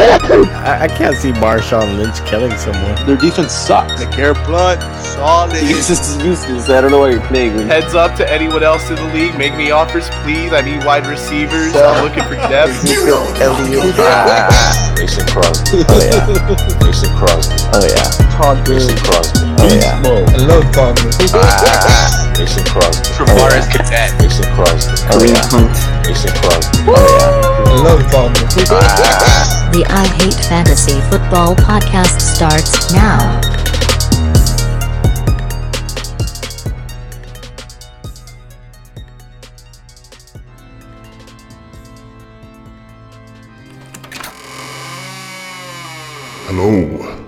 I, I can't see Marshawn Lynch killing someone. Their defense sucks. LeGarrette Blount, solid. He's just useless. I don't know why you're playing him. Heads up to anyone else in the league. Make me offers, please. I need wide receivers. I'm looking for depth. Ezekiel Elliott. Ah, ah, ah. Mason Crosby. Oh yeah. Mason Crosby. Oh yeah. Todd Mason Gurley. Crosby. Oh yeah. I love Todd Gurley. Mason Crosby. Travaris oh, Cadet. Mason Crosby. Oh Kareem yeah. Hunt. Mason Crosby. Oh yeah. Love Todd Gurley. Ah. The I Hate Fantasy Football podcast starts now. Hello,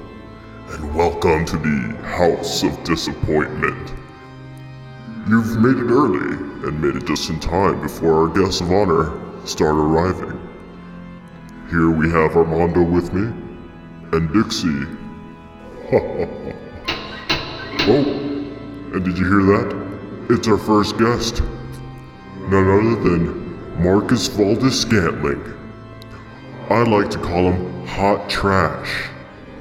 and welcome to the House of Disappointment. You've made it early and made it just in time before our guests of honor start arriving. Here we have Armando with me, and Dixie. oh, and did you hear that? It's our first guest. None other than Marquez Valdes-Scantling. I like to call him hot trash.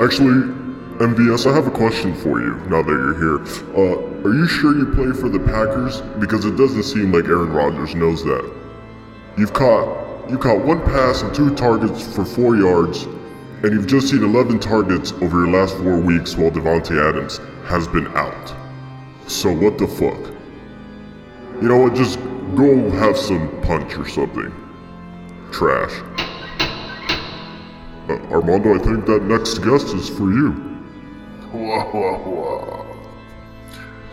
Actually, MVS, I have a question for you now that you're here. Uh, are you sure you play for the Packers? Because it doesn't seem like Aaron Rodgers knows that. You've caught you caught one pass and two targets for four yards, and you've just seen 11 targets over your last four weeks while Davante Adams has been out. So what the fuck? You know what? Just go have some punch or something. Trash. Uh, Armando, I think that next guest is for you.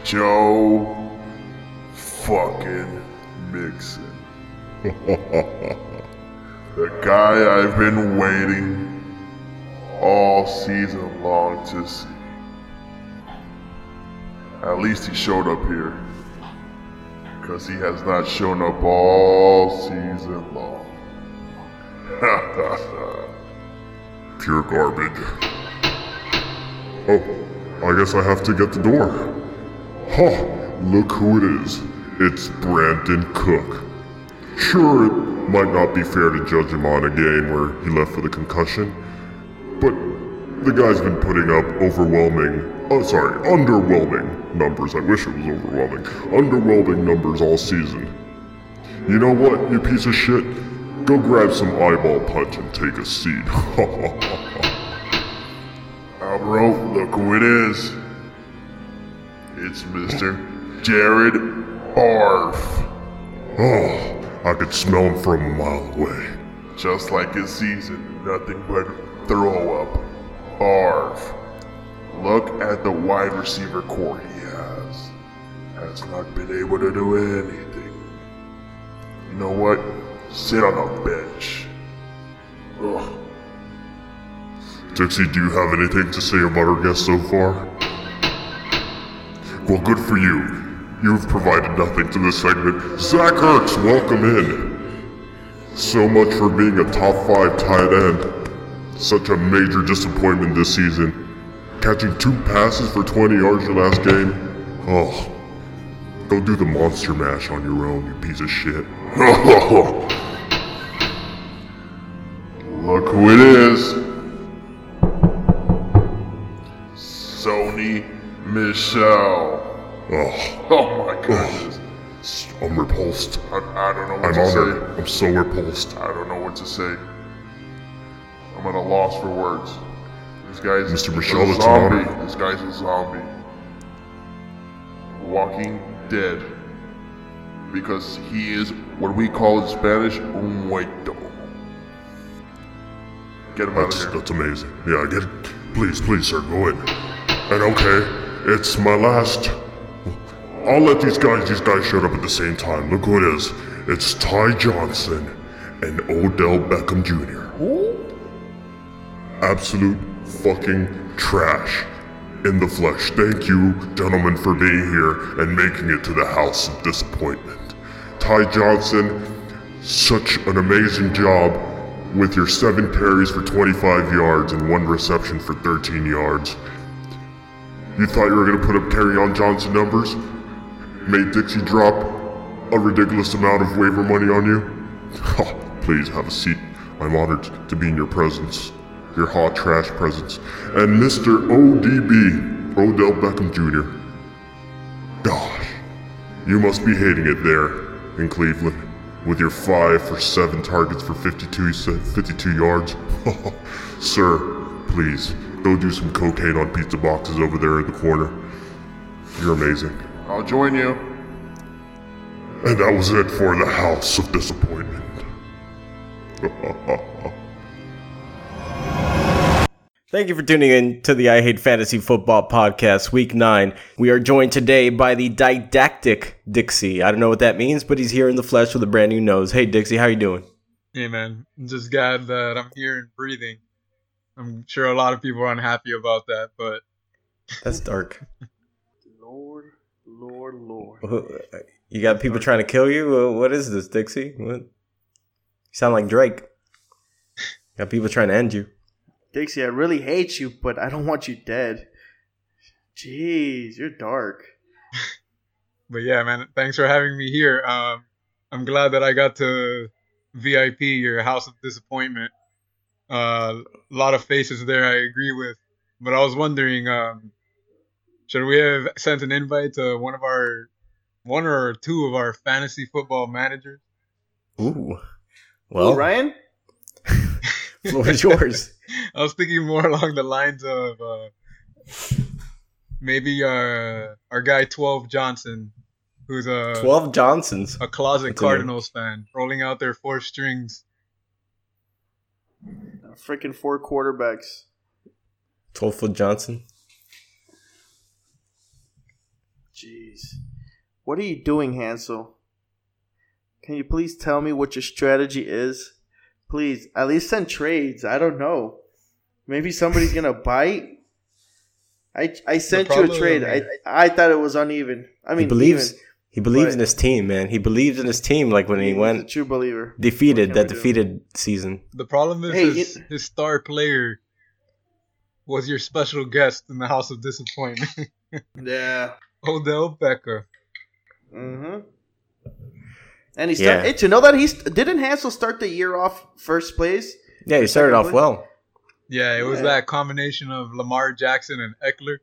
Joe fucking Mixon. the guy I've been waiting all season long to see. At least he showed up here. Because he has not shown up all season long. Pure garbage. Oh, I guess I have to get the door. Huh, look who it is. It's Brandin Cook. Sure, it might not be fair to judge him on a game where he left for the concussion, but the guy's been putting up overwhelming, oh sorry, underwhelming numbers. I wish it was overwhelming. Underwhelming numbers all season. You know what, you piece of shit? Go grab some eyeball punch and take a seat. Bro, look who it is. It's Mr. Jared Barf. oh, I could smell him from a mile away. Just like his season, nothing but throw up. Barf. Look at the wide receiver core he has. Has not been able to do anything. You know what? Sit on a bench. Ugh. Dixie, do you have anything to say about our guest so far? Well, good for you. You've provided nothing to this segment. Zach Ertz, welcome in. So much for being a top five tight end. Such a major disappointment this season. Catching two passes for 20 yards your last game. Oh, go do the monster mash on your own, you piece of shit. Look who it is. Sony Michel. Oh, Oh my god. I'm repulsed. I, I don't know what I'm to honored. say. I'm so repulsed. I don't know what to say. I'm at a loss for words. This guy's Mr. a Michelle, an zombie. This guy's a zombie. Walking dead. Because he is what we call in Spanish un muerto. Get him out of That's, here. that's amazing. Yeah, get please, please, sir, go in. And okay, it's my last. I'll let these guys. These guys showed up at the same time. Look who it is. It's Ty Johnson and Odell Beckham Jr. Absolute fucking trash in the flesh. Thank you, gentlemen, for being here and making it to the house of disappointment. Ty Johnson, such an amazing job with your seven carries for 25 yards and one reception for 13 yards. You thought you were going to put up Kerryon Johnson numbers? Made Dixie drop a ridiculous amount of waiver money on you? Please have a seat. I'm honored to be in your presence, your hot trash presence, and Mr. ODB, Odell Beckham Jr. Gosh, you must be hating it there in Cleveland with your 5 for 7 targets for 52, se- 52 yards. Sir, please, go do some cocaine on pizza boxes over there in the corner. You're amazing. I'll join you. And that was it for the House of Disappointment. Thank you for tuning in to the I Hate Fantasy Football Podcast, Week 9. We are joined today by the didactic Dixie. I don't know what that means, but he's here in the flesh with a brand new nose. Hey, Dixie, how you doing? Hey man, I'm just glad that I'm here and breathing. I'm sure a lot of people are unhappy about that, but That's dark. Lord, Lord, Lord. You got people trying to kill you? What is this, Dixie? What? You sound like Drake. Got people trying to end you. Dixie, I really hate you, but I don't want you dead. Jeez, you're dark. but yeah, man, thanks for having me here. Um, I'm glad that I got to VIP your House of Disappointment. Uh, a lot of faces there, I agree with. But I was wondering, um, should we have sent an invite to one of our, one or two of our fantasy football managers? Ooh. Well, Well, Ryan? floor is yours. I was thinking more along the lines of uh, maybe uh, our guy Twelve Johnson, who's a 12 Johnsons. a closet That's a. Cardinals fan, rolling out their four strings. Freaking four quarterbacks. 12 Johnson. Jeez. What are you doing, Hansel? Can you please tell me what your strategy is? Please, at least send trades. I don't know. Maybe somebody's gonna bite. I I sent you a trade. I I thought it was uneven. I mean, he believes even. He believes but- in his team, man. He believes in his team like when he He's a went true believer. defeated that can we do? defeated season. The problem is Hey, his, it- his star player was your special guest in the House of Disappointment, Yeah. Odell Beckham. Mm-hmm. And he Yeah. started. Hey, to know that he's didn't Hansel start the year off first place? Yeah, he started off well. Yeah, it was Yeah. that combination of Lamar Jackson and Ekeler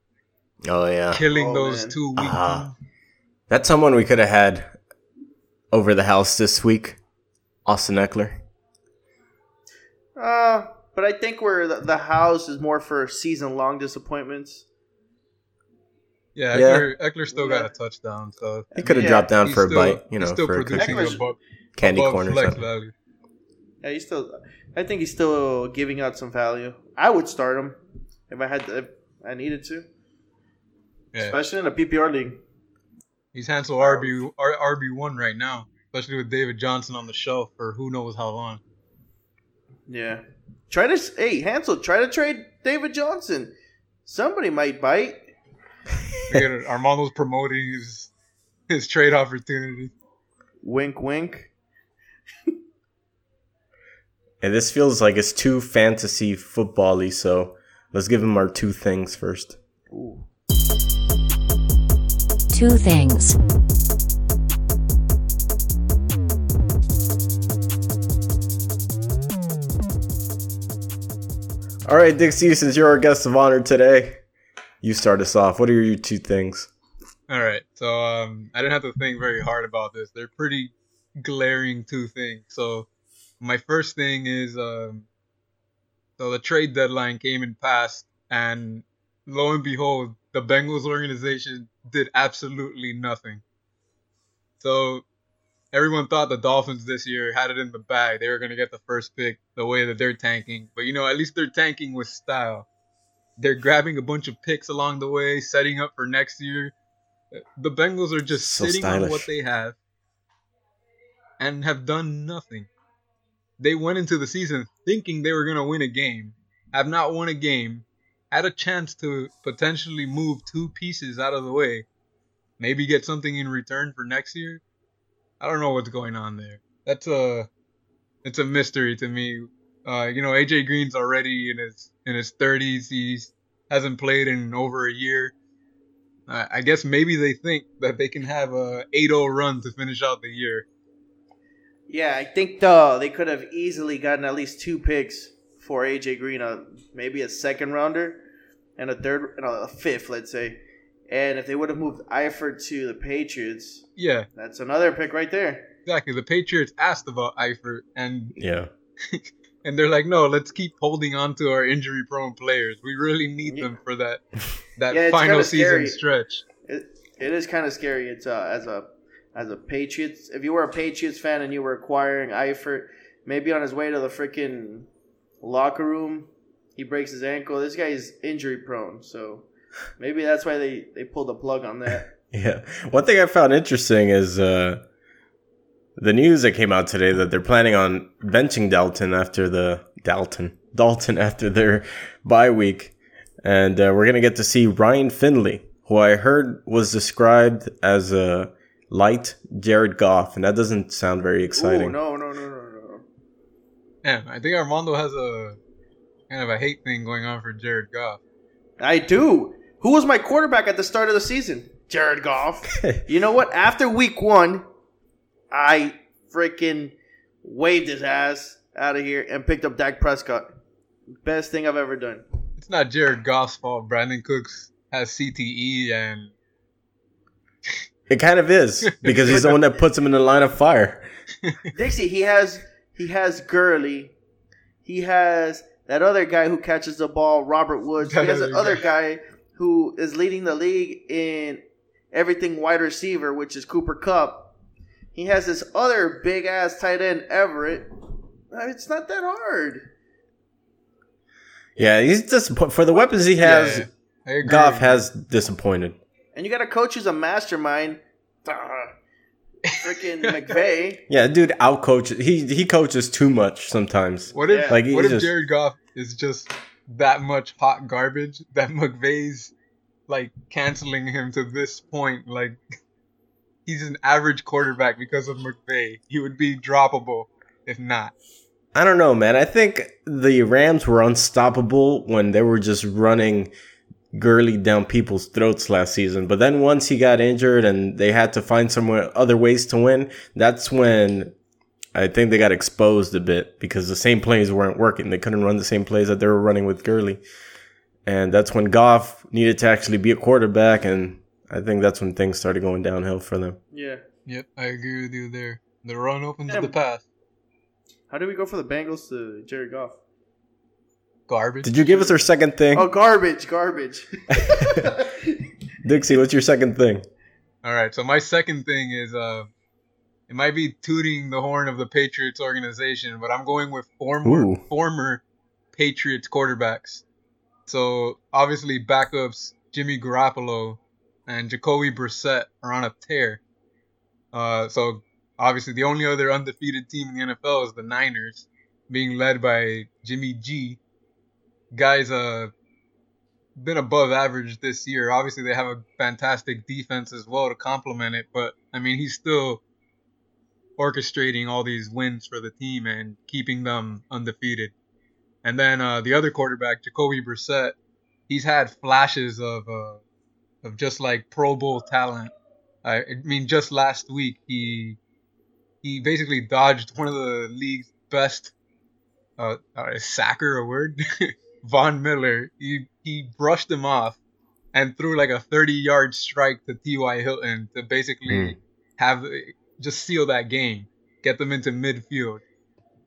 Oh yeah. killing Oh, those man. two weak Ah. Teams. That's someone we could have had over the house this week. Austin Ekeler. Uh, but I think where the, the house is more for season long disappointments. Yeah, Yeah. Ekeler, Ekeler still got a touchdown, so He could have Yeah, dropped down he's for a still- bite, you know, still for a producing Ekeler's- above, candy above corn or flex something. value. Yeah, he's still. I think he's still giving out some value. I would start him if I had to, if I needed to, Yeah. especially in a PPR league. He's Hansel RB RB one right now, especially with David Johnson on the shelf for who knows how long. Yeah. Try to hey Hansel, try to trade David Johnson. Somebody might bite. Armando's promoting his his trade opportunity. Wink, wink. And this feels like it's too fantasy football-y, so let's give him our two things first. Ooh. Two things. All right, Dixie, since you're our guest of honor today, you start us off. What are your two things? All right, so um, I didn't have to think very hard about this. They're pretty glaring two things. So my first thing is um, so the trade deadline came and passed, and lo and behold, the Bengals organization did absolutely nothing. So everyone thought the Dolphins this year had it in the bag. They were going to get the first pick the way that they're tanking. But you know, at least they're tanking with style. They're grabbing a bunch of picks along the way, setting up for next year. The Bengals are just So sitting on what they have and have done nothing. They went into the season thinking they were going to win a game, have not won a game, had a chance to potentially move two pieces out of the way, maybe get something in return for next year. I don't know what's going on there. That's a it's a mystery to me. Uh, you know, AJ Green's already in his in his 30s. He's hasn't played in over a year. Uh, I guess maybe they think that they can have a 8-0 run to finish out the year. Yeah, I think though they could have easily gotten at least two picks for AJ Green, a maybe a second rounder and a third and a fifth, let's say. And if they would have moved Eifert to the Patriots, Yeah, that's another pick right there. exactly. The Patriots asked about Eifert, and Yeah. and they're like, no, let's keep holding on to our injury-prone players. We really need them for that that Yeah, final season stretch. It, it is kind of scary. It's uh, as a as a Patriots. If you were a Patriots fan and you were acquiring Eifert, maybe on his way to the freaking locker room, he breaks his ankle. This guy is injury prone, so maybe that's why they they pulled the plug on that. Yeah. One thing I found interesting is uh, the news that came out today that they're planning on benching Dalton after the Dalton Dalton after their bye week, and uh, we're gonna get to see Ryan Finley, who I heard was described as a light Jared Goff, and that doesn't sound very exciting. Ooh, no, no, no, no, no. Yeah, I think Armando has a kind of a hate thing going on for Jared Goff. I do. Who was my quarterback at the start of the season? Jared Goff. you know what? After week one, I freaking waved his ass out of here and picked up Dak Prescott. Best thing I've ever done. It's not Jared Goff's fault. Brandin Cooks has CTE, and It kind of is because he's the one that puts him in the line of fire. Dixie, he has he has Gurley. He has that other guy who catches the ball, Robert Woods. He That has other another guy. guy who is leading the league in everything wide receiver, which is Cooper Kupp. He has this other big ass tight end, Everett. Uh, It's not that hard. Yeah, he's disappointed for the weapons he has. Yeah, I agree. Goff has disappointed. And you got a coach who's a mastermind. Uh, freaking McVay. Yeah, dude outcoaches. He he coaches too much sometimes. What if Yeah. Like, what if just- Jared Goff is just that much hot garbage that McVay's like canceling him to this point? Like he's an average quarterback because of McVay. He would be droppable if not. I don't know, man. I think the Rams were unstoppable when they were just running Gurley down people's throats last season. But then once he got injured and they had to find somewhere other ways to win, that's when I think they got exposed a bit because the same plays weren't working. They couldn't run the same plays that they were running with Gurley. And that's when Goff needed to actually be a quarterback and I think that's when things started going downhill for them. Yeah. Yep, I agree with you there. The run opens Yeah. the pass. How did we go for the Bengals to Jared Goff? Garbage. Did you give us our second thing? Oh, garbage, garbage. Dixie, what's your second thing? All right, so my second thing is uh it might be tooting the horn of the Patriots organization, but I'm going with former Ooh. former Patriots quarterbacks. So obviously backups Jimmy Garoppolo and Jacoby Brissett are on a tear. Uh, so obviously the only other undefeated team in the NFL is the Niners, being led by Jimmy G. Guys, uh, been above average this year. Obviously, they have a fantastic defense as well to complement it, but I mean, he's still orchestrating all these wins for the team and keeping them undefeated. And then uh, the other quarterback, Jacoby Brissett, he's had flashes of uh, of just like Pro Bowl talent. I, mean, just last week he he basically dodged one of the league's best uh, uh is sacker a word Von Miller. He he brushed him off and threw like a 30 yard strike to T.Y. Hilton to basically Mm. have just seal that game, get them into midfield.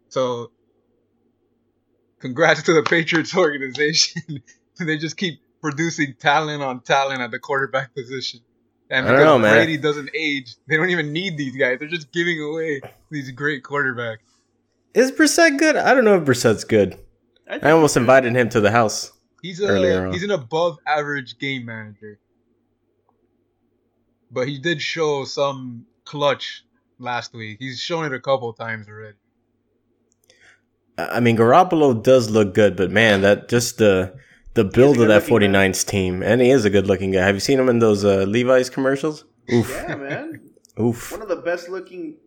So, congrats to the Patriots organization. they just keep producing talent on talent at the quarterback position. And because know, man. Brady doesn't age, they don't even need these guys. They're just giving away these great quarterbacks. Is Brissett good? I don't know if Brissett's good. Think I almost invited him to the house. He's Earlier a on. he's an above average game manager. But he did show some clutch last week. He's shown it a couple times already. I I mean, Garoppolo does look good, but man, that just the the build of that good-looking 49ers team, and he is a good looking guy. Have you seen him in those uh, Levi's commercials? Oof, Yeah, man. oof, One of the best looking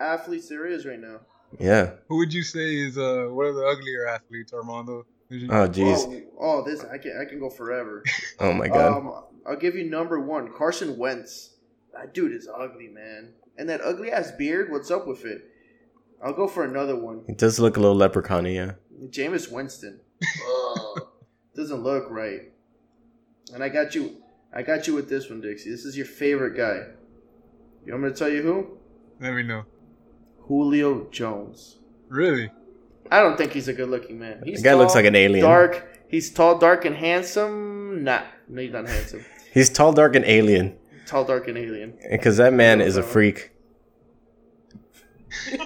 athletes there is right now. Yeah. Who would you say is uh one of the uglier athletes, Armando? Oh jeez, Oh, oh, this I can I can go forever. oh my god. Um, I'll give you number one, Carson Wentz. That dude is ugly, man. And that ugly ass beard, what's up with it? I'll go for another one. It does look a little leprechaun yeah. Jameis Winston. Ugh. Doesn't look right. And I got you. I got you with this one, Dixie. This is your favorite guy. You want me to tell you who? Let me know. Julio Jones. Really? I don't think he's a good-looking man. He's The guy looks like an alien. Dark. He's tall, dark, and handsome. Nah, no, he's not handsome. He's tall, dark, and alien. Tall, dark, and alien. Because that man is a freak. so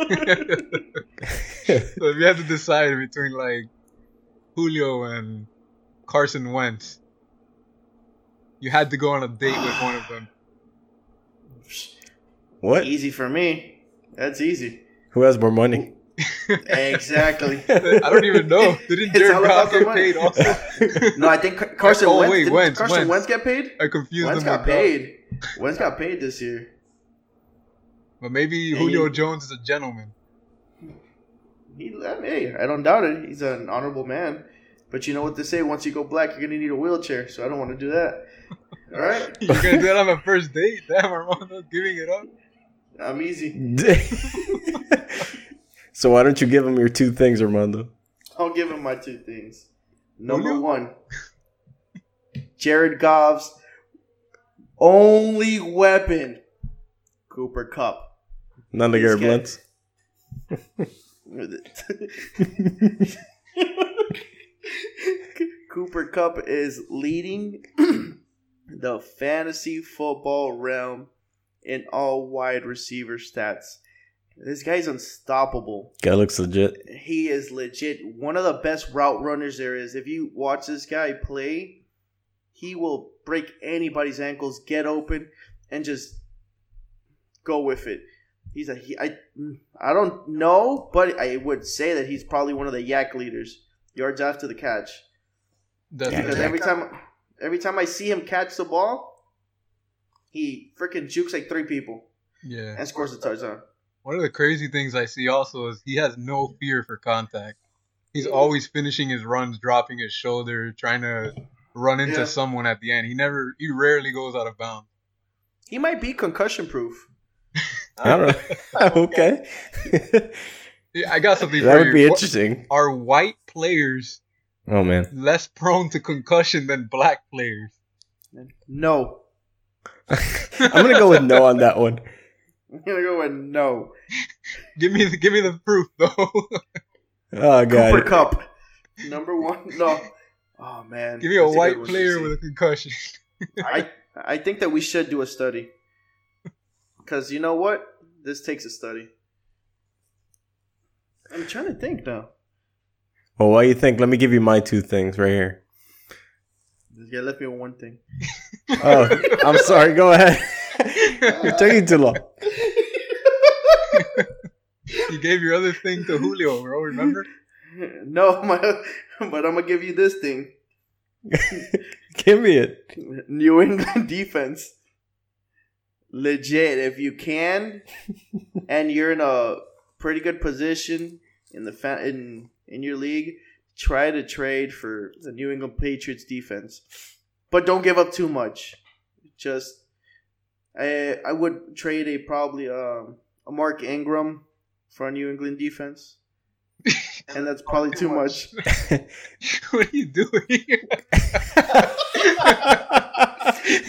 if you had to decide between like Julio and Carson Wentz, you had to go on a date with one of them. What? Easy for me. That's easy. Who has more money? Exactly. I don't even know. Didn't It's Jared all Goff get money. paid also? no, I think Carson Oh, Wentz. wait, didn't Wentz, Carson Wentz. Wentz get paid? I confused Wentz them got with Goff. paid. Wentz got paid this year. But maybe Yeah, Julio you- Jones is a gentleman. He, I mean, I don't doubt it. He's an honorable man. But you know what they say: once you go black, you're gonna need a wheelchair. So I don't want to do that. All right, You're gonna do that on a first date? Damn, Armando, giving it up. I'm easy. so why don't you give him your two things, Armando? I'll give him my two things. Number Julio? one, Jared Goff's only weapon, Cooper Kupp. None of This your blunts. Cooper Kupp is leading the fantasy football realm in all wide receiver stats. This guy's unstoppable. Guy looks legit. He is legit one of the best route runners there is. If you watch this guy play, he will break anybody's ankles, get open, and just go with it. He's a he, I I don't know, but I would say that he's probably one of the YAC leaders, yards after the catch. That's Because every time every time I see him catch the ball, he freaking jukes like three people yeah. and scores a touchdown. One of the crazy things I see also is he has no fear for contact. He's always finishing his runs, dropping his shoulder, trying to run into Yeah. someone at the end. He never, he rarely goes out of bounds. He might be concussion proof. I don't know. okay. Yeah, I got something that for would you. be Wh- interesting. Are white players Oh man. less prone to concussion than black players? No. I'm gonna go with no on that one. I'm gonna go with no. Give me, the, give me the proof though. Oh god. Cooper Kupp. Number one. No. Oh man. give me a That's white one, player with a concussion. I I think that we should do a study. Cause you know what? This takes a study. I'm trying to think now. Well, what do you think? Let me give you my two things right here. Yeah, left me with one thing. Oh, I'm sorry. Go ahead. You're taking too long. you gave your other thing to Julio, bro. Remember? No, my, but I'm gonna give you this thing. Give me it. New England defense. Legit, if you can, and you're in a pretty good position in the fa- in in your league, try to trade for the New England Patriots defense, but don't give up too much. Just, I I would trade a probably um, a Mark Ingram for a New England defense, and that's probably too much. what are you doing?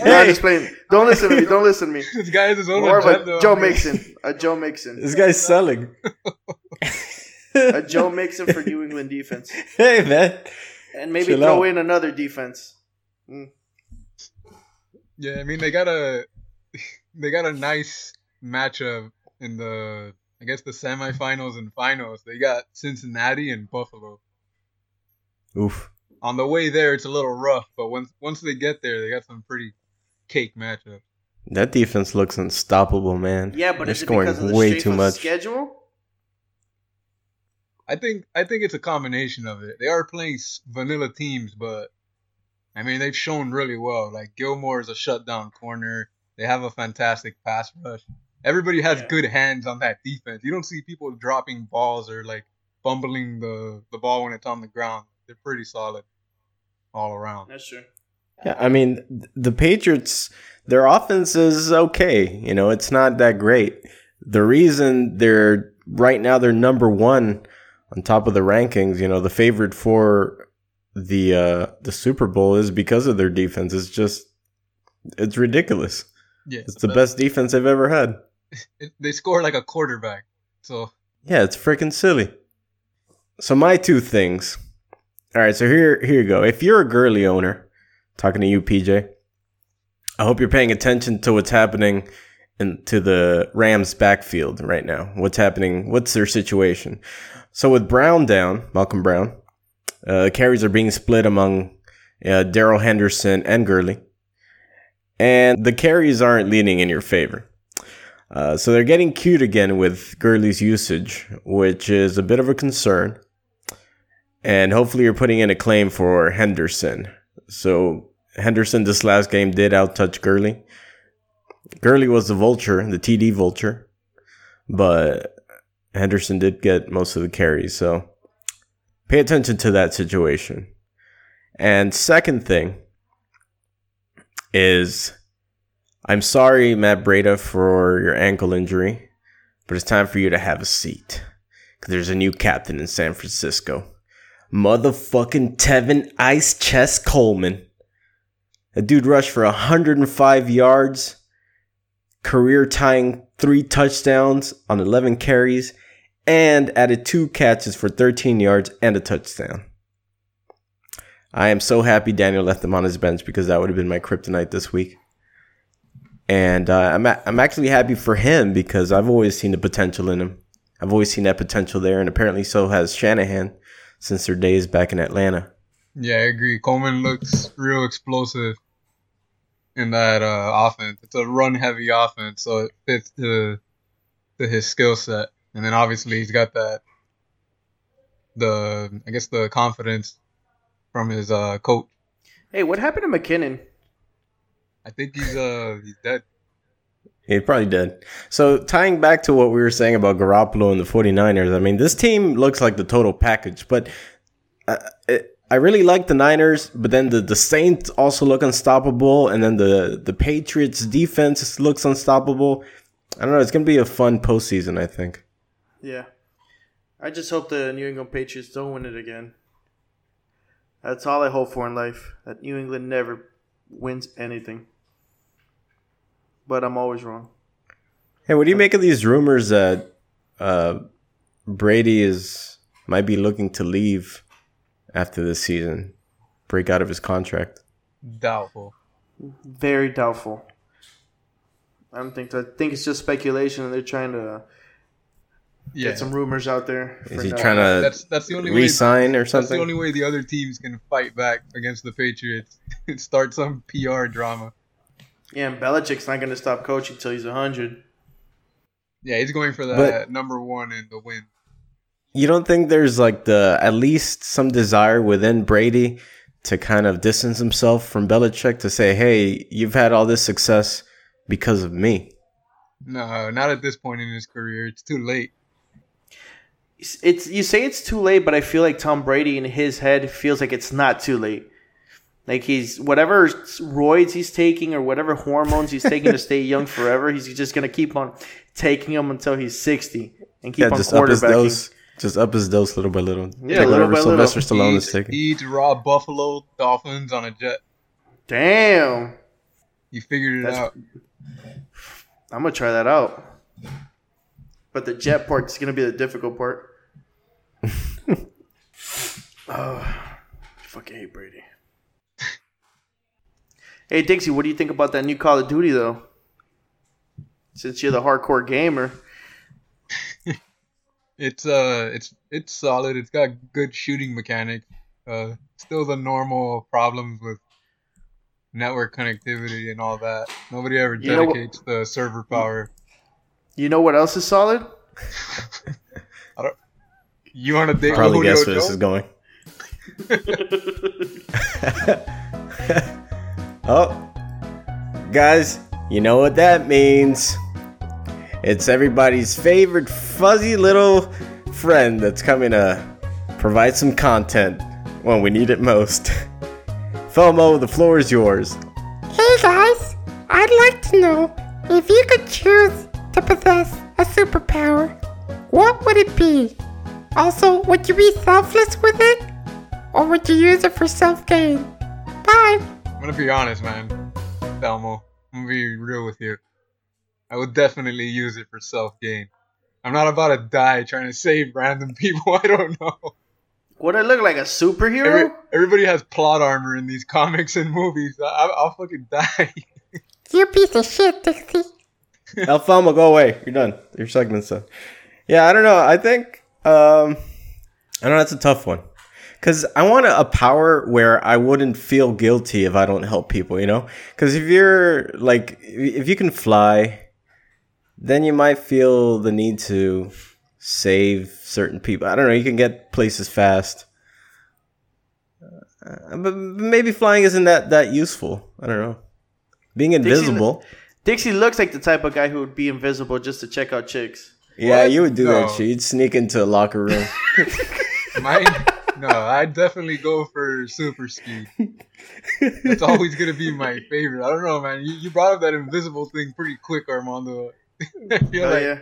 No, I'm just playing. Don't listen to me. Don't listen to me. this guy has his own More of agenda. a Joe on. Mixon. A Joe Mixon. This guy's selling. A Joe Mixon for New England defense. hey man. And maybe Chill throw out. in another defense. Yeah, I mean they got a they got a nice matchup in the I guess the semifinals and finals. They got Cincinnati and Buffalo. Oof. On the way there, it's a little rough, but once once they get there, they got some pretty cake matchups. That defense looks unstoppable, man. Yeah, but they're is it scoring because of the way too of much. schedule? I think I think it's a combination of it. They are playing vanilla teams, but I mean they've shown really well. Like Gilmore is a shutdown corner. They have a fantastic pass rush. Everybody has Yeah. good hands on that defense. You don't see people dropping balls or like fumbling the the ball when it's on the ground. They're pretty solid all around. That's true. Yeah, I mean, the Patriots, their offense is okay. You know, it's not that great. The reason they're right now they're number one on top of the rankings. You know, the favorite for the uh, the Super Bowl is because of their defense. It's just it's ridiculous. Yeah, It's the best defense they've ever had. It, they score like a quarterback. So Yeah, it's freaking silly. So my two things. All right, so here here you go. If you're a Gurley owner, talking to you, PJ, I hope you're paying attention to what's happening in to the Rams backfield right now. What's happening? What's their situation? So with Brown down, Malcolm Brown, uh, carries are being split among uh, Darrell Henderson and Gurley, and the carries aren't leaning in your favor. Uh, so they're getting cute again with Gurley's usage, which is a bit of a concern. And hopefully you're putting in a claim for Henderson. So Henderson this last game did outtouch Gurley. Gurley was the vulture, the TD vulture, but Henderson did get most of the carries. So pay attention to that situation. And second thing is I'm sorry, Matt Breida, for your ankle injury, but it's time for you to have a seat. Because there's a new captain in San Francisco. Motherfucking Tevin Ice Chest Coleman. A dude rushed for 105 yards, career tying three touchdowns on 11 carries, and added two catches for 13 yards and a touchdown. I am so happy Daniel left him on his bench because that would have been my kryptonite this week. And uh, I'm a- I'm actually happy for him because I've always seen the potential in him. I've always seen that potential there, and apparently so has Shanahan since their days back in Atlanta. yeah, I agree. Coleman looks real explosive in that uh, offense. It's a run heavy offense, so it fits to to his skill set. And then obviously he's got that the I guess the confidence from his uh, coach. Hey, what happened to McKinnon? I think he's uh he's dead. He probably did. So tying back to what we were saying about Garoppolo and the 49ers, I mean, this team looks like the total package, but uh, it, I really like the Niners, but then the, the Saints also look unstoppable, and then the, the Patriots defense looks unstoppable. I don't know. It's going to be a fun postseason, I think. Yeah. I just hope the New England Patriots don't win it again. That's all I hope for in life. That New England never wins anything. But I'm always wrong. Hey, what do you make of these rumors that uh, Brady is might be looking to leave after this season, break out of his contract? Doubtful. Very doubtful. I don't think that. I think it's just speculation, and they're trying to Yeah. get some rumors out there. Is he now. trying to That's that's the only way resign or something? That's the only way the other teams can fight back against the Patriots. And start some PR drama. Yeah, and Belichick's not going to stop coaching until he's 100. Yeah, he's going for that But- number one in the win. You don't think there's like the at least some desire within Brady to kind of distance himself from Belichick to say, "Hey, you've had all this success because of me." No, not at this point in his career. It's too late. It's, it's you say it's too late, but I feel like Tom Brady in his head feels like it's not too late. Like he's whatever roids he's taking or whatever hormones he's taking to stay young forever, he's just gonna keep on taking them until he's sixty and keep yeah, on just up his quarterbacking. dose, just up his dose little by little. Yeah, like little whatever by Sylvester little. Stallone is Eat, taking. eat raw buffalo dolphins on a jet. Damn, You figured it That's- out. I'm gonna try that out. But the jet part is gonna be the difficult part. oh, I fucking hate Brady. hey Dixie, what do you think about that new Call of Duty though? Since you're the hardcore gamer, It's uh, it's it's solid. It's got good shooting mechanics. Uh, still the normal problems with network connectivity and all that. Nobody ever You know dedicates the server power. You know what else is solid? I don't. You want to date with Probably Julio guess where this is going. oh, guys, you know what that means. It's everybody's favorite fuzzy little friend that's coming to provide some content when we need it most. FOMO, the floor is yours. Hey guys, I'd like to know if you could choose to possess a superpower, what would it be? Also, would you be selfless with it? Or would you use it for self gain? Bye. I'm gonna be honest, man. Thelmo, I'm gonna be real with you. I would definitely use it for self gain. I'm not about to die trying to save random people. I don't know. Would I look like a superhero? Every, everybody has plot armor in these comics and movies. I, I'll fucking die. You piece of shit, Dixie. Alfalma, go away. You're done. Your segment's done. Yeah, I don't know. I think um, I don't know that's a tough one because I want a, a power where I wouldn't feel guilty if I don't help people. You know, because if you're like, if you can fly, then you might feel the need to save certain people. I don't know. You can get places fast. Uh, but maybe flying isn't that that useful. I don't know. Being invisible. Dixie looks like the type of guy who would be invisible just to check out chicks. Yeah, What? you would do that No. shit. You'd sneak into a locker room. Mine? No, I'd definitely go for super speed. That's always gonna be my favorite. I don't know, man. You, you brought up that invisible thing pretty quick, Armando. I feel Oh, like yeah.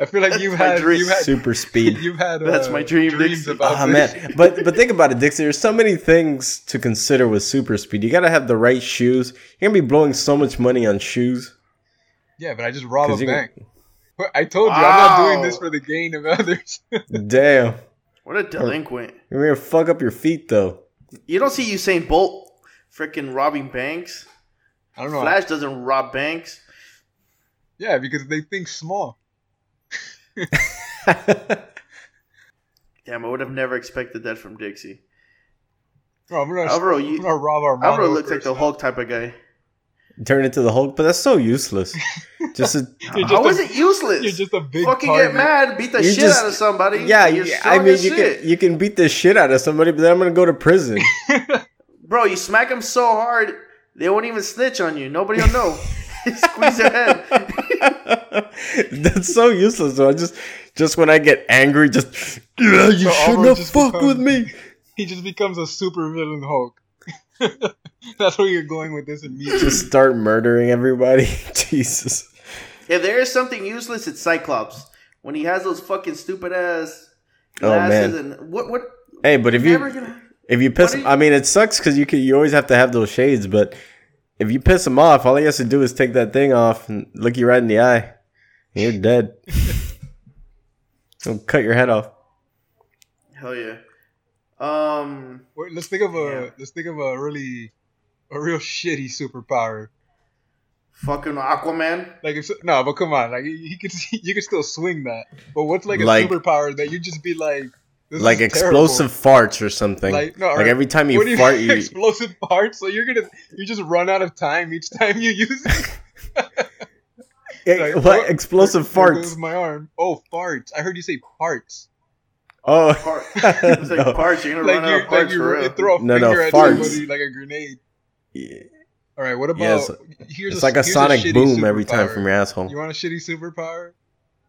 I feel like you've had dream. you had Super speed. you've had uh, That's my dream, dreams Dixie. about Oh this. man, but but think about it, Dixie. There's so many things to consider with super speed. You gotta have the right shoes. You're gonna be blowing so much money on shoes. Yeah, but I just rob a you can- bank. I told you I'm not doing this for the gain of others. Damn, What a delinquent. you're gonna fuck up your feet though. You don't see Usain Bolt freaking robbing banks. I don't know. Flash doesn't rob banks. Yeah, because they think small. Damn, I would have never expected that from Dixie. Bro, I'm gonna, Alvaro, I'm gonna rob Armando. Alvaro looks like the Hulk type of guy. Turn into the Hulk, but that's so useless. Just a, You're How just is it useless? You're just a big Fucking target. get mad, beat the You shit just- out of somebody. yeah, You're you- I mean you shit. can you can beat the shit out of somebody, but then I'm gonna go to prison. Bro, you smack them so hard, they won't even snitch on you. Nobody will know. Squeeze their head. that's so useless. So I just just when I get angry, just yeah, you So shouldn't Alvaro have fucked with me. He just becomes a super villain Hulk. That's where you're going with this immediately. Just start murdering everybody. Jesus. If there is something useless, it's Cyclops. When he has those fucking stupid ass Oh, man. and what what Hey, but if you gonna if you piss, you- I mean, it sucks because you can you always have to have those shades. But if you piss him off, all he has to do is take that thing off and look you right in the eye, and you're dead. He'll cut your head off. Hell yeah. Um Wait, let's think of a Yeah. let's think of a really a real shitty superpower. fucking Aquaman. Like if no, but come on, like he could you could still swing that. But what's like a Like- superpower that you just be like this like is terrible. explosive farts or something. Like, Like, no, or- every time you What do you fart, mean you explosive farts. So you're gonna you just run out of time each time you use it. Like, what oh, explosive There goes farts? my arm. Oh, farts! I heard you say parts. Oh, Part. It's like no. parts. You're gonna Like run you out of parts like for real. throw a No, no, at farts. somebody like a grenade. Yeah. All right, what about Yes, here's It's like a here's sonic shitty boom every time from your asshole. You want a shitty superpower?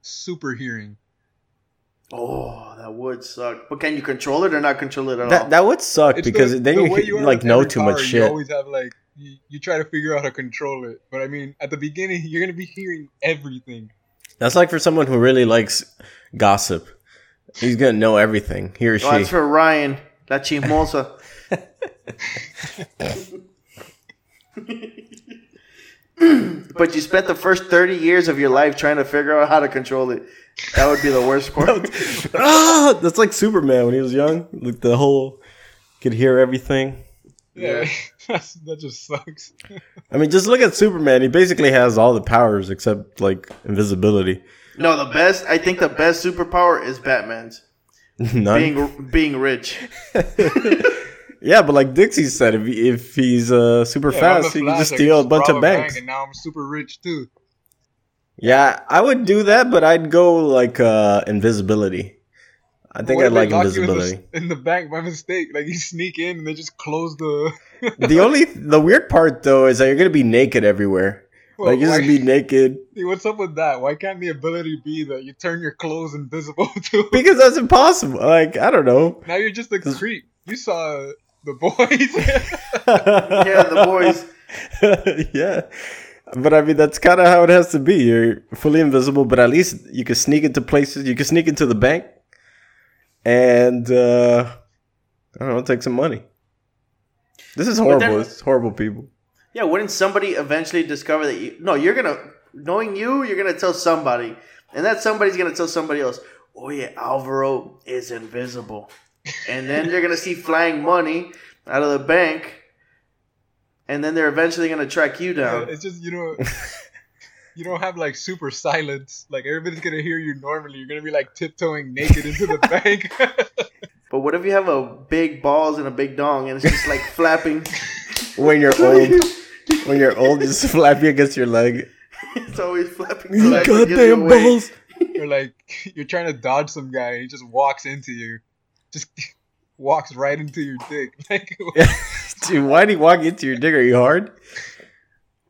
Super hearing. Oh, that would suck. But can you control it or not control it at all? That that would suck It's because the- then the you way could, are like know too power, much You shit. always have like you, you try to figure out how to control it, but I mean, at the beginning, you're gonna be hearing everything. That's like for someone who really likes gossip. He's gonna know everything. He or Oh, she. that's for Ryan. La chismosa. but you spent the first 30 years of your life trying to figure out how to control it. That would be the worst part. ah, that's like Superman when he was young. Like the whole could hear everything. Yeah, that just sucks. I mean, just look at Superman. He basically has all the powers except like invisibility. no, the best, I think the best superpower is Batman's. None. Being being rich. yeah, but like Dixie said, if he, if he's uh, super Yeah, fast, the he can just steal a bunch rob of bank, banks. and now I'm super rich too. Yeah, I would do that, but I'd go like uh, invisibility. I think I'd like lock you in the- invisibility. in the, bank by mistake. Like you sneak in and they just close the. the only the weird part though is that you're gonna be naked everywhere. Well, like you just why- be naked what's up with that? Why can't the ability be that you turn your clothes invisible too? because that's impossible. Like I don't know. now you're just a creep. You saw the boys. Yeah, the boys. yeah. But I mean, that's kind of how it has to be. You're fully invisible, but at least you can sneak into places. You can sneak into the bank, and uh, I don't know, take some money. This is horrible. then- it's horrible, people. Yeah, wouldn't somebody eventually discover that you? No, you're gonna knowing you, you're gonna tell somebody, and that somebody's gonna tell somebody else. Oh yeah, Alvaro is invisible, and then they're gonna see flying money out of the bank, and then they're eventually gonna track you Yeah, down. it's just you know, you don't have like super silence. Like everybody's gonna hear you normally. You're gonna be like tiptoeing naked into the bank. But what if you have a big balls and a big dong, and it's just like flapping? When you're old, when you're old, just flap you against your leg. It's always flapping. You so that can give you goddamn away. balls. or like you're trying to dodge some guy, and he just walks into you, just walks right into your dick. Like Dude, why do you walk into your dick? Are you hard?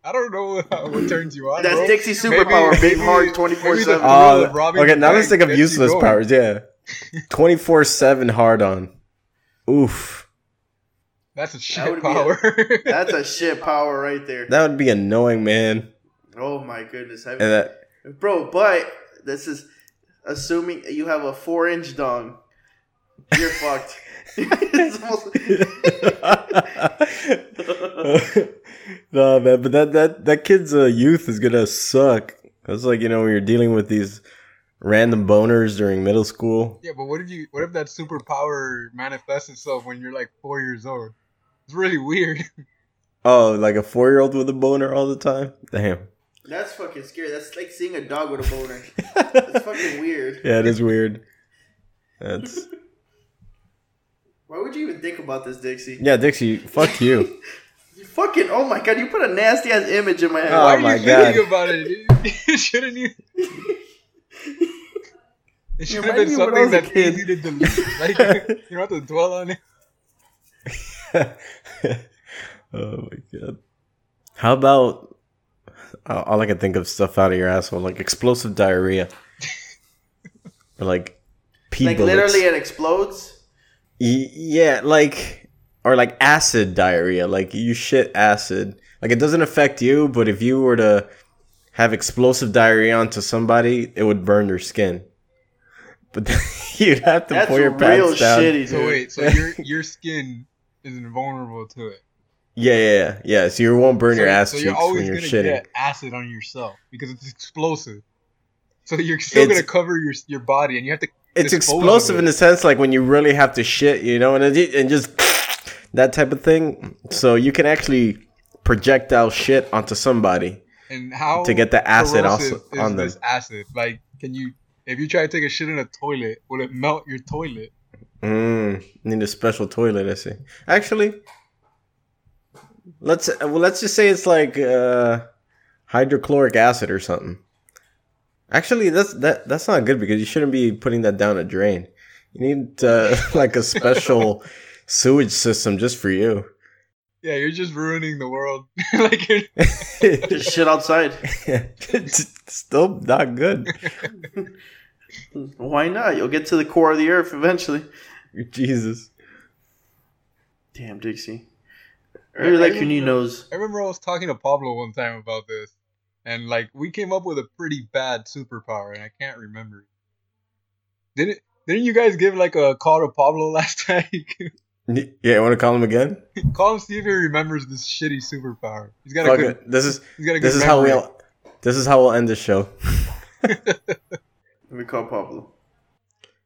I don't know what, what turns you on. That's bro. Dixie's Maybe- superpower, big maybe- hard, twenty four maybe the seven. Oh, okay. Now let's think of useless powers. Yeah, twenty four seven hard on. Oof, That's a shit would be a- power. That's a shit power right there. that would be annoying, man. Oh my goodness, I- And that bro. But this is assuming you have a four inch dong. You're fucked. It's no man, but that that that kid's uh, youth is gonna suck. It's like you know when you're dealing with these random boners during middle school. yeah, but what if you? What if that superpower manifests itself when you're like four years old? It's really weird. Oh, like a four year old with a boner all the time. Damn. That's fucking scary. That's like seeing a dog with a boner. That's fucking weird. Yeah, it is weird. That's Why would you even think about this, Dixie? yeah, Dixie. Fuck you. You fucking oh my god, you put a nasty ass image in my head. Oh Why are my you thinking about it? Shouldn't you? It should have Remind been me when I something was a that's kid. easy to delete. Like you don't have to dwell on it. oh my god. How about all all I can think of stuff out of your asshole like explosive diarrhea, or like pee like bullets. literally it explodes. Y- yeah, like or like acid diarrhea. Like you shit acid. Like it doesn't affect you, but if you were to have explosive diarrhea onto somebody, it would burn their skin. But then you'd have to That's pull your real pants down. shitty, So wait, so your your skin is invulnerable to it. Yeah, yeah, yeah, yeah. So you won't burn so, your ass so cheeks you're always when you're gonna shitting. get acid on yourself because it's explosive. So you're still It's- gonna cover your your body, and you have to. It's explosive it. in the sense like when you really have to shit, you know, and it, and just that type of thing. So you can actually projectile shit onto somebody. And how to get the acid also on them. this acid? Like, can you if you try to take a shit in a toilet, will it melt your toilet? Mm, need a special toilet. I see. Actually, let's well, let's just say it's like uh, hydrochloric acid or something. Actually, that's that that's not good because you shouldn't be putting that down a drain. You need uh, like a special sewage system just for you. Yeah, you're just ruining the world. like, you're, Just shit outside. It's Still not good. Why not? You'll get to the core of the earth eventually. Jesus. Damn, Dixie. I really like your new nose. I remember I was talking to Pablo one time about this, and like we came up with a pretty bad superpower, and I can't remember. Didn't didn't you guys give like a call to Pablo last time? Yeah, I want to call him again. call him see if he remembers this shitty superpower. He's got a Fuck good. it. This is He's got a good this is how we'll this is how we'll end the show. Let me call Pablo.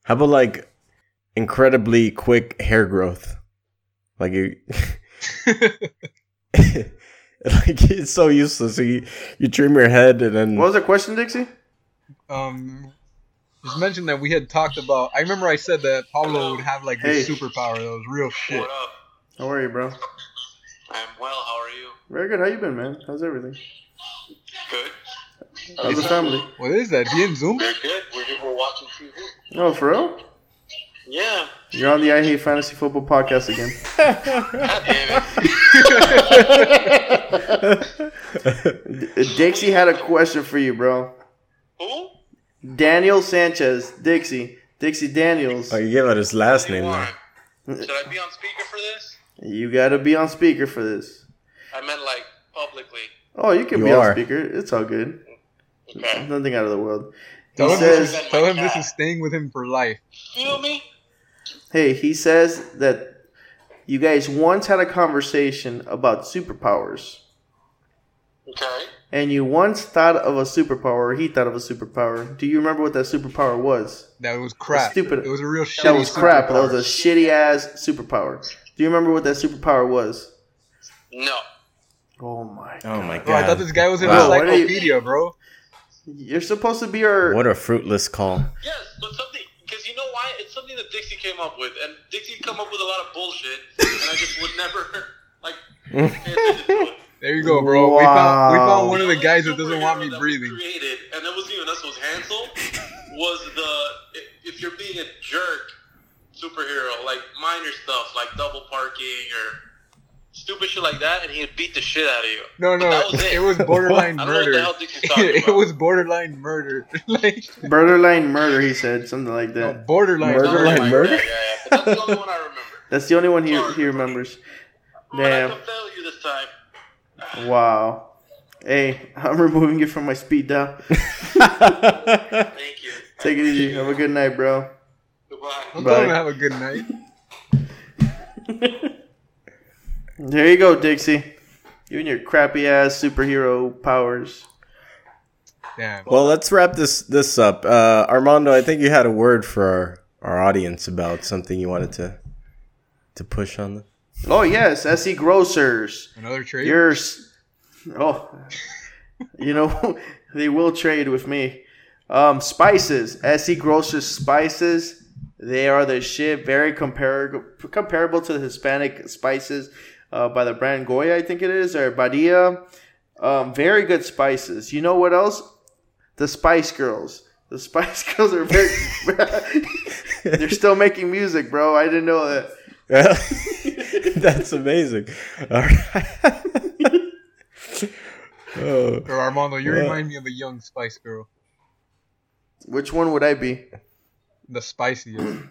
How about like incredibly quick hair growth? Like you like it's so useless. So you you trim your head and then What was the question, Dixie? um, just mentioned that we had talked about. I remember I said that Pablo would have like this superpower that was real shit. What up? How are you, bro? I'm well. How are you? Very good. How you been, man? How's everything? Good. How's the family? What is that? He in Zoom? We're good. We're, we're watching TV. Oh, for real? Yeah. You're on the I Hate Fantasy Football podcast again. God damn D- Dixie had a question for you, bro. Who? Daniel Sanchez. Dixie. Dixie Daniels. Oh, you gave out his last name now. Should I be on speaker for this? You gotta be on speaker for this. I meant like publicly. Oh, you can You be are. on speaker. It's all good. Okay. Nothing out of the world. Tell He him, this is, tell him this is staying with him for life. Feel me? Hey, he says that you guys once had a conversation about superpowers. Okay. And you once thought of a superpower, or he thought of a superpower. Do you remember what that superpower was? That was crap. Stupid. It was a real shitty That was crap. That was a shitty ass superpower. Do you remember what that superpower was? No. Oh my. God. Oh my Bro, I thought this guy was in Wow. What you- encyclopedia, bro. You're supposed to be our. What a fruitless call. Yes, but something something that Dixie came up with, and Dixie come up with a lot of bullshit, and I just would never like pay attention. There you go, bro. We found we found one of the guys that doesn't want me that breathing. We created, and that wasn't even us. It was Hansel. Was the if- if you're being a jerk superhero, like minor stuff, like double parking or stupid shit like that, and he'd beat the shit out of you. No, no, That was it. it was borderline I don't know what the murder. hell Dixie's talking it about. was borderline murder. like Borderline murder, he said. Something like that. borderline Borderline murder. murder? Yeah, yeah, yeah. That's the only one I remember. That's the only one he, he remembers. I'm Damn. fail you this time. Wow. Hey, I'm removing you from my speed dial. Thank you. Take it easy. Have a good night, bro. Goodbye. I'm Bye. have a good night. There you go, Dixie. You and your crappy ass superhero powers. Damn. Well, let's wrap this this up. Uh, Armando, I think you had a word for our, our audience about something you wanted to to push on them. Oh yes, SE Grocers. Another trade. Yours. Oh, you know they will trade with me. Um, spices. SE Grocers spices. They are the shit. Very comparable comparable to the Hispanic spices uh, by the brand Goya, I think it is, or Badia. Um, very good spices. You know what else? The Spice Girls. The Spice Girls are very. They're still making music, bro. I didn't know that. That's amazing. All right. oh, Or Armando, you Well- remind me of a young Spice Girl. Which one would I be? The spiciest.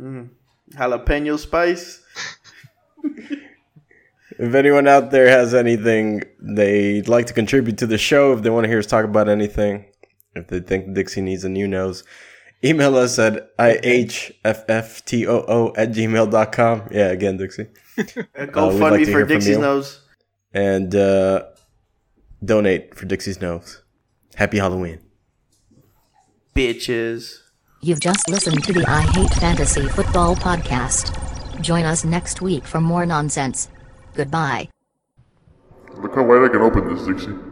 Mm. Jalapeno spice. if anyone out there has anything they'd like to contribute to the show, if they want to hear us talk about anything, if they think Dixie needs a new nose, email us at ihfftoo at gmail.com. Yeah, again, Dixie. Go Uh, fund like me for Dixie's nose. And uh, donate for Dixie's nose. Happy Halloween. Bitches. You've just listened to the I Hate Fantasy Football podcast. Join us next week for more nonsense. Goodbye. Look how wide I can open this, Dixie.